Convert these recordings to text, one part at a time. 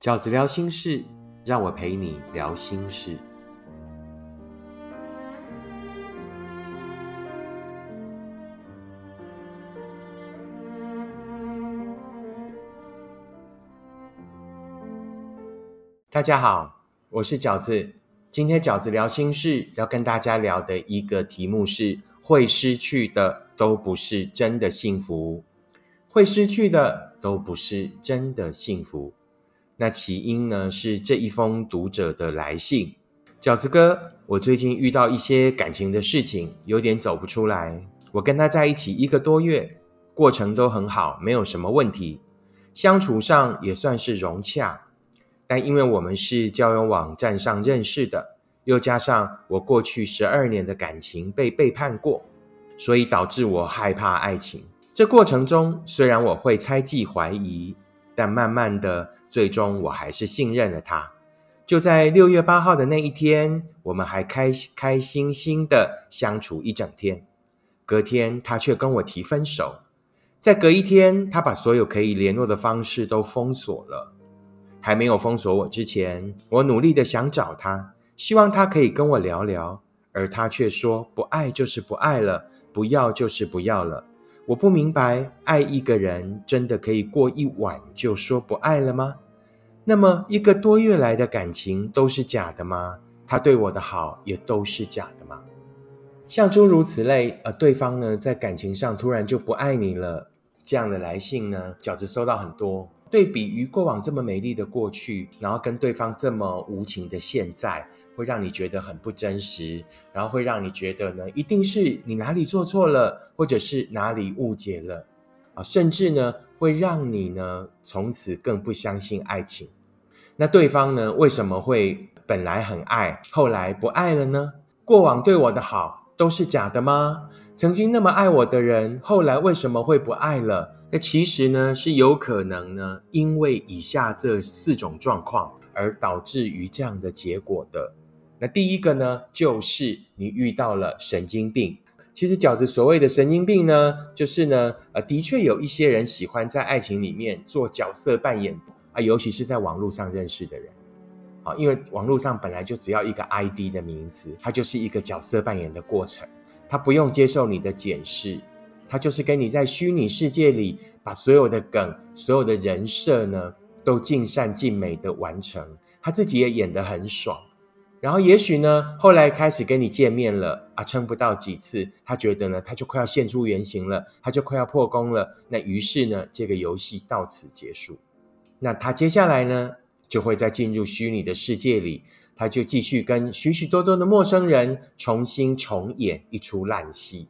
饺子聊心事，让我陪你聊心事。大家好，我是饺子。今天饺子聊心事，要跟大家聊的一个题目是：会失去的都不是真的幸福，会失去的都不是真的幸福。那起因呢，是这一封读者的来信。饺子哥，我最近遇到一些感情的事情，有点走不出来。我跟他在一起一个多月，过程都很好，没有什么问题，相处上也算是融洽。但因为我们是交友网站上认识的，又加上我过去十二年的感情被背叛过，所以导致我害怕爱情。这过程中，虽然我会猜忌怀疑，但慢慢的，最终我还是信任了他。就在六月八号的那一天，我们还开开心心的相处一整天。隔天，他却跟我提分手。在隔一天，他把所有可以联络的方式都封锁了。还没有封锁我之前，我努力的想找他，希望他可以跟我聊聊，而他却说不爱就是不爱了，不要就是不要了。我不明白，爱一个人真的可以过一晚就说不爱了吗？那么一个多月来的感情都是假的吗？他对我的好也都是假的吗？像诸如此类，呃，对方呢在感情上突然就不爱你了，这样的来信呢，饺子收到很多。对比于过往这么美丽的过去，然后跟对方这么无情的现在，会让你觉得很不真实，然后会让你觉得呢，一定是你哪里做错了，或者是哪里误解了啊，甚至呢，会让你呢从此更不相信爱情。那对方呢，为什么会本来很爱，后来不爱了呢？过往对我的好都是假的吗？曾经那么爱我的人，后来为什么会不爱了？那其实呢，是有可能呢，因为以下这四种状况而导致于这样的结果的。那第一个呢，就是你遇到了神经病。其实饺子所谓的神经病呢，就是呢，呃，的确有一些人喜欢在爱情里面做角色扮演啊，尤其是在网络上认识的人，啊，因为网络上本来就只要一个 ID 的名字，它就是一个角色扮演的过程，它不用接受你的检视。他就是跟你在虚拟世界里，把所有的梗、所有的人设呢，都尽善尽美的完成。他自己也演得很爽。然后也许呢，后来开始跟你见面了啊，撑不到几次，他觉得呢，他就快要现出原形了，他就快要破功了。那于是呢，这个游戏到此结束。那他接下来呢，就会再进入虚拟的世界里，他就继续跟许许多多的陌生人重新重演一出烂戏。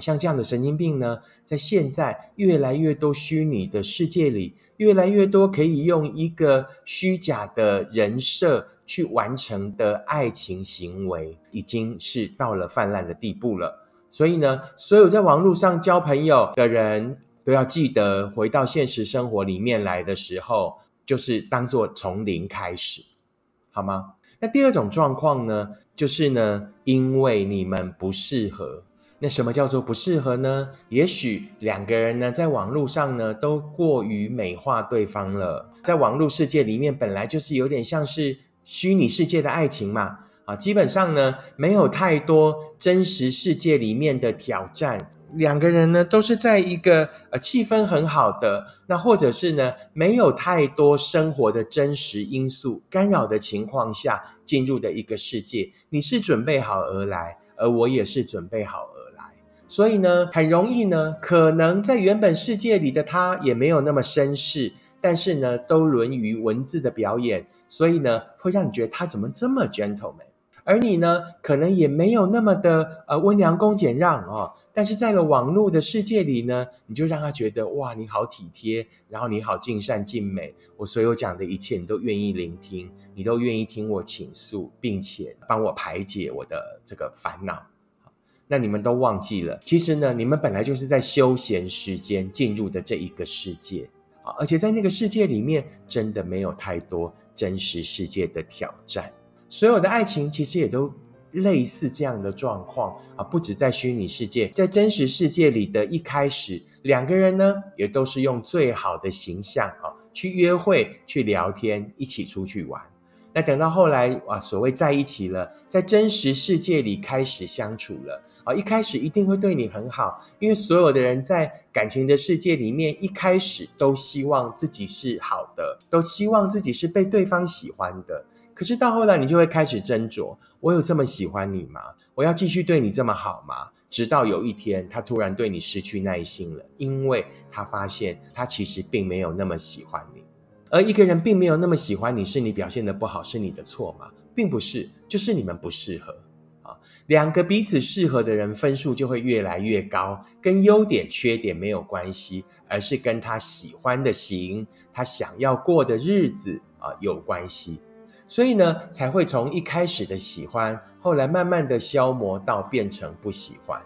像这样的神经病呢，在现在越来越多虚拟的世界里，越来越多可以用一个虚假的人设去完成的爱情行为，已经是到了泛滥的地步了。所以呢，所有在网络上交朋友的人都要记得，回到现实生活里面来的时候，就是当做从零开始，好吗？那第二种状况呢，就是呢，因为你们不适合。那什么叫做不适合呢？也许两个人呢，在网络上呢，都过于美化对方了。在网络世界里面，本来就是有点像是虚拟世界的爱情嘛，啊，基本上呢，没有太多真实世界里面的挑战。两个人呢，都是在一个呃气氛很好的，那或者是呢，没有太多生活的真实因素干扰的情况下进入的一个世界。你是准备好而来，而我也是准备好而来。所以呢，很容易呢，可能在原本世界里的他也没有那么绅士，但是呢，都沦于文字的表演，所以呢，会让你觉得他怎么这么 gentleman，而你呢，可能也没有那么的呃温良恭俭让哦，但是在了网络的世界里呢，你就让他觉得哇，你好体贴，然后你好尽善尽美，我所有讲的一切你都愿意聆听，你都愿意听我倾诉，并且帮我排解我的这个烦恼。那你们都忘记了，其实呢，你们本来就是在休闲时间进入的这一个世界啊，而且在那个世界里面，真的没有太多真实世界的挑战。所有的爱情其实也都类似这样的状况啊，不止在虚拟世界，在真实世界里的一开始，两个人呢，也都是用最好的形象啊。去约会、去聊天、一起出去玩。那等到后来啊，所谓在一起了，在真实世界里开始相处了啊，一开始一定会对你很好，因为所有的人在感情的世界里面，一开始都希望自己是好的，都希望自己是被对方喜欢的。可是到后来，你就会开始斟酌：我有这么喜欢你吗？我要继续对你这么好吗？直到有一天，他突然对你失去耐心了，因为他发现他其实并没有那么喜欢你。而一个人并没有那么喜欢你，是你表现的不好，是你的错吗？并不是，就是你们不适合啊。两个彼此适合的人，分数就会越来越高，跟优点缺点没有关系，而是跟他喜欢的型，他想要过的日子啊有关系。所以呢，才会从一开始的喜欢，后来慢慢的消磨到变成不喜欢。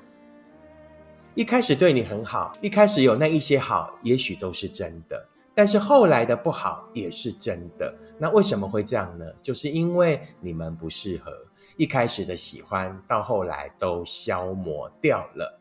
一开始对你很好，一开始有那一些好，也许都是真的。但是后来的不好也是真的，那为什么会这样呢？就是因为你们不适合，一开始的喜欢到后来都消磨掉了。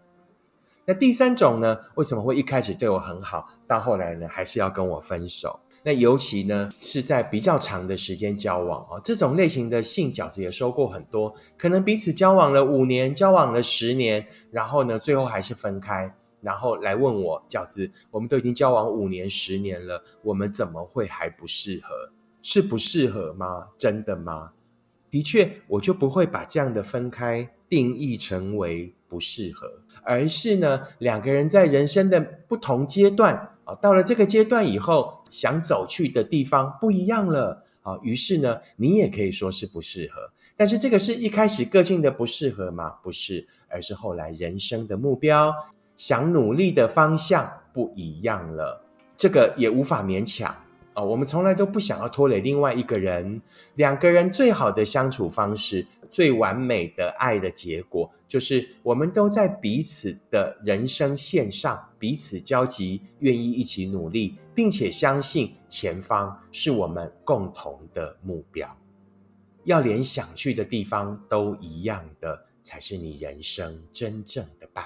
那第三种呢？为什么会一开始对我很好，到后来呢还是要跟我分手？那尤其呢是在比较长的时间交往哦，这种类型的性饺子也收过很多，可能彼此交往了五年，交往了十年，然后呢最后还是分开。然后来问我饺子，我们都已经交往五年、十年了，我们怎么会还不适合？是不适合吗？真的吗？的确，我就不会把这样的分开定义成为不适合，而是呢，两个人在人生的不同阶段啊，到了这个阶段以后，想走去的地方不一样了啊，于是呢，你也可以说是不适合。但是这个是一开始个性的不适合吗？不是，而是后来人生的目标。想努力的方向不一样了，这个也无法勉强我们从来都不想要拖累另外一个人。两个人最好的相处方式，最完美的爱的结果，就是我们都在彼此的人生线上，彼此交集，愿意一起努力，并且相信前方是我们共同的目标。要连想去的地方都一样的，才是你人生真正的伴。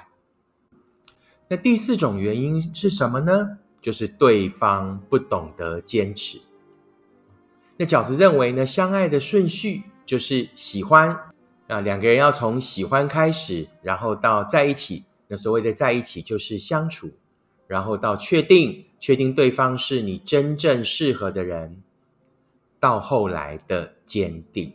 那第四种原因是什么呢？就是对方不懂得坚持。那饺子认为呢，相爱的顺序就是喜欢啊，两个人要从喜欢开始，然后到在一起。那所谓的在一起就是相处，然后到确定，确定对方是你真正适合的人，到后来的坚定。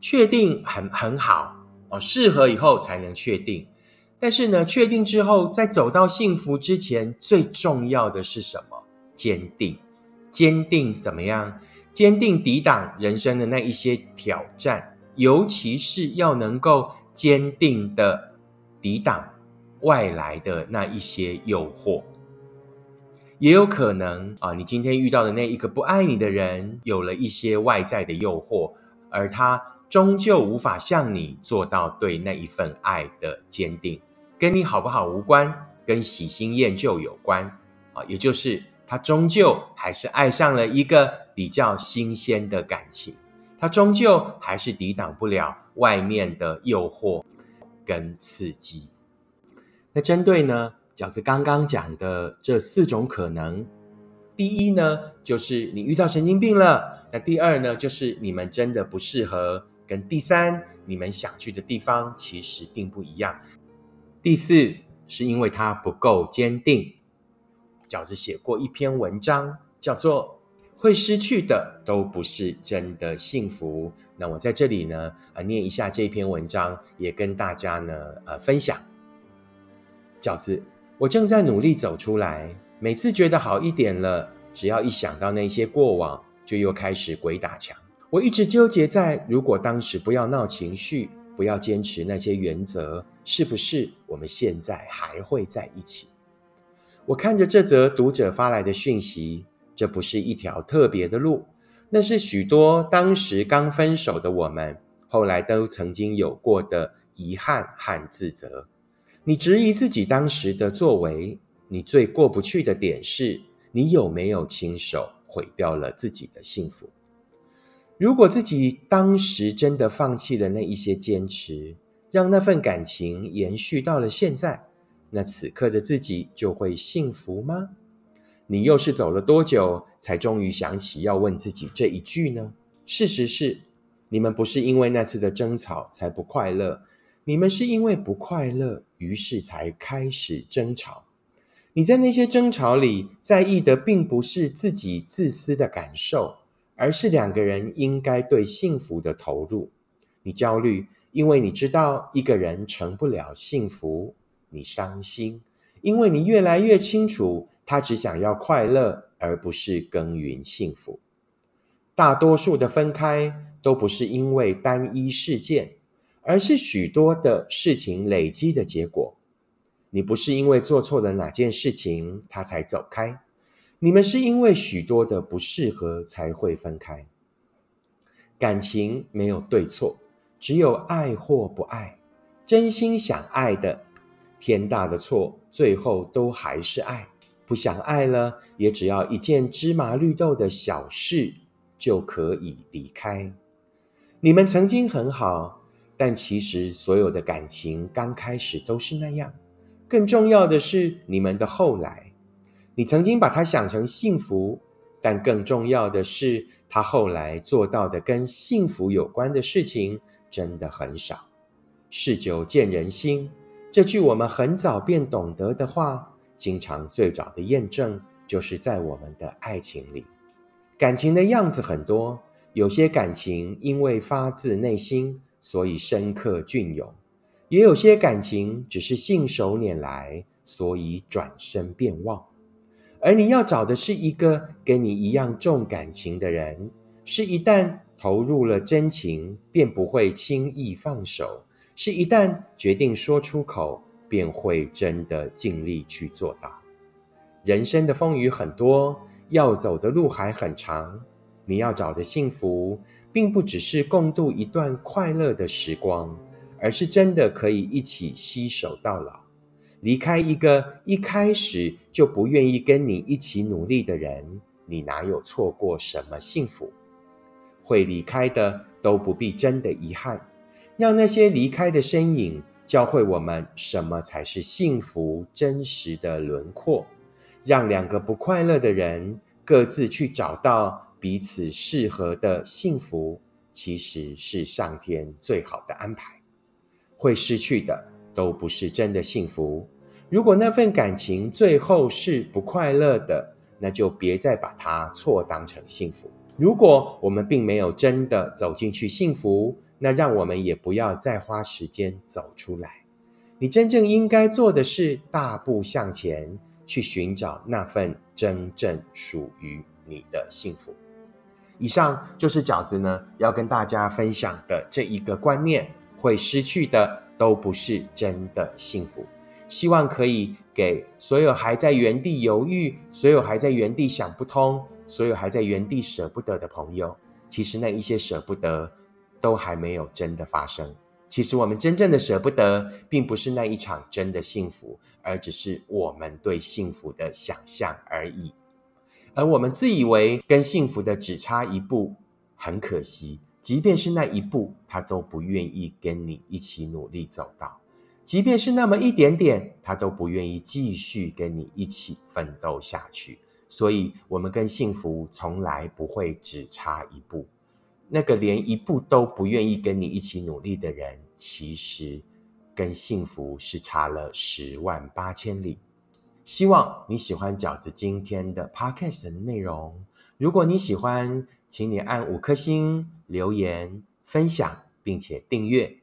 确定很很好哦，适合以后才能确定。但是呢，确定之后，在走到幸福之前，最重要的是什么？坚定，坚定怎么样？坚定抵挡人生的那一些挑战，尤其是要能够坚定的抵挡外来的那一些诱惑。也有可能啊，你今天遇到的那一个不爱你的人，有了一些外在的诱惑，而他终究无法向你做到对那一份爱的坚定。跟你好不好无关，跟喜新厌旧有关啊，也就是他终究还是爱上了一个比较新鲜的感情，他终究还是抵挡不了外面的诱惑跟刺激。那针对呢，饺子刚刚讲的这四种可能，第一呢，就是你遇到神经病了；那第二呢，就是你们真的不适合；跟第三，你们想去的地方其实并不一样。第四，是因为他不够坚定。饺子写过一篇文章，叫做《会失去的都不是真的幸福》。那我在这里呢，呃，念一下这篇文章，也跟大家呢，呃，分享。饺子，我正在努力走出来，每次觉得好一点了，只要一想到那些过往，就又开始鬼打墙。我一直纠结在，如果当时不要闹情绪。不要坚持那些原则，是不是我们现在还会在一起？我看着这则读者发来的讯息，这不是一条特别的路，那是许多当时刚分手的我们，后来都曾经有过的遗憾和自责。你质疑自己当时的作为，你最过不去的点是，你有没有亲手毁掉了自己的幸福？如果自己当时真的放弃了那一些坚持，让那份感情延续到了现在，那此刻的自己就会幸福吗？你又是走了多久才终于想起要问自己这一句呢？事实是，你们不是因为那次的争吵才不快乐，你们是因为不快乐，于是才开始争吵。你在那些争吵里在意的，并不是自己自私的感受，而是两个人应该对幸福的投入。你焦虑，因为你知道一个人成不了幸福；你伤心，因为你越来越清楚他只想要快乐，而不是耕耘幸福。大多数的分开都不是因为单一事件，而是许多的事情累积的结果。你不是因为做错了哪件事情他才走开，你们是因为许多的不适合才会分开。感情没有对错，只有爱或不爱。真心想爱的，天大的错，最后都还是爱；不想爱了，也只要一件芝麻绿豆的小事就可以离开。你们曾经很好，但其实所有的感情刚开始都是那样。更重要的是，你们的后来，你曾经把它想成幸福，但更重要的是，他后来做到的跟幸福有关的事情真的很少。事久见人心，这句我们很早便懂得的话，经常最早的验证就是在我们的爱情里。感情的样子很多，有些感情因为发自内心，所以深刻隽永。也有些感情只是信手拈来，所以转身便忘。而你要找的是一个跟你一样重感情的人，是一旦投入了真情，便不会轻易放手；是一旦决定说出口，便会真的尽力去做到。人生的风雨很多，要走的路还很长。你要找的幸福，并不只是共度一段快乐的时光。而是真的可以一起携手到老，离开一个一开始就不愿意跟你一起努力的人，你哪有错过什么幸福？会离开的都不必真的遗憾，让那些离开的身影教会我们什么才是幸福真实的轮廓，让两个不快乐的人各自去找到彼此适合的幸福，其实是上天最好的安排。会失去的都不是真的幸福。如果那份感情最后是不快乐的，那就别再把它错当成幸福。如果我们并没有真的走进去幸福，那让我们也不要再花时间走出来。你真正应该做的是大步向前，去寻找那份真正属于你的幸福。以上就是饺子呢要跟大家分享的这一个观念。会失去的都不是真的幸福。希望可以给所有还在原地犹豫、所有还在原地想不通、所有还在原地舍不得的朋友，其实那一些舍不得都还没有真的发生。其实我们真正的舍不得，并不是那一场真的幸福，而只是我们对幸福的想象而已。而我们自以为跟幸福的只差一步，很可惜。即便是那一步，他都不愿意跟你一起努力走到；即便是那么一点点，他都不愿意继续跟你一起奋斗下去。所以，我们跟幸福从来不会只差一步。那个连一步都不愿意跟你一起努力的人，其实跟幸福是差了十万八千里。希望你喜欢饺子今天的 podcast 的内容。如果你喜欢，请你按五颗星、留言、分享，并且订阅。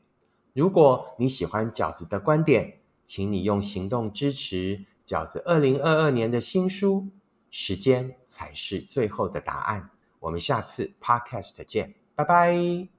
如果你喜欢饺子的观点，请你用行动支持饺子二零二二年的新书。时间才是最后的答案。我们下次 Podcast 见，拜拜。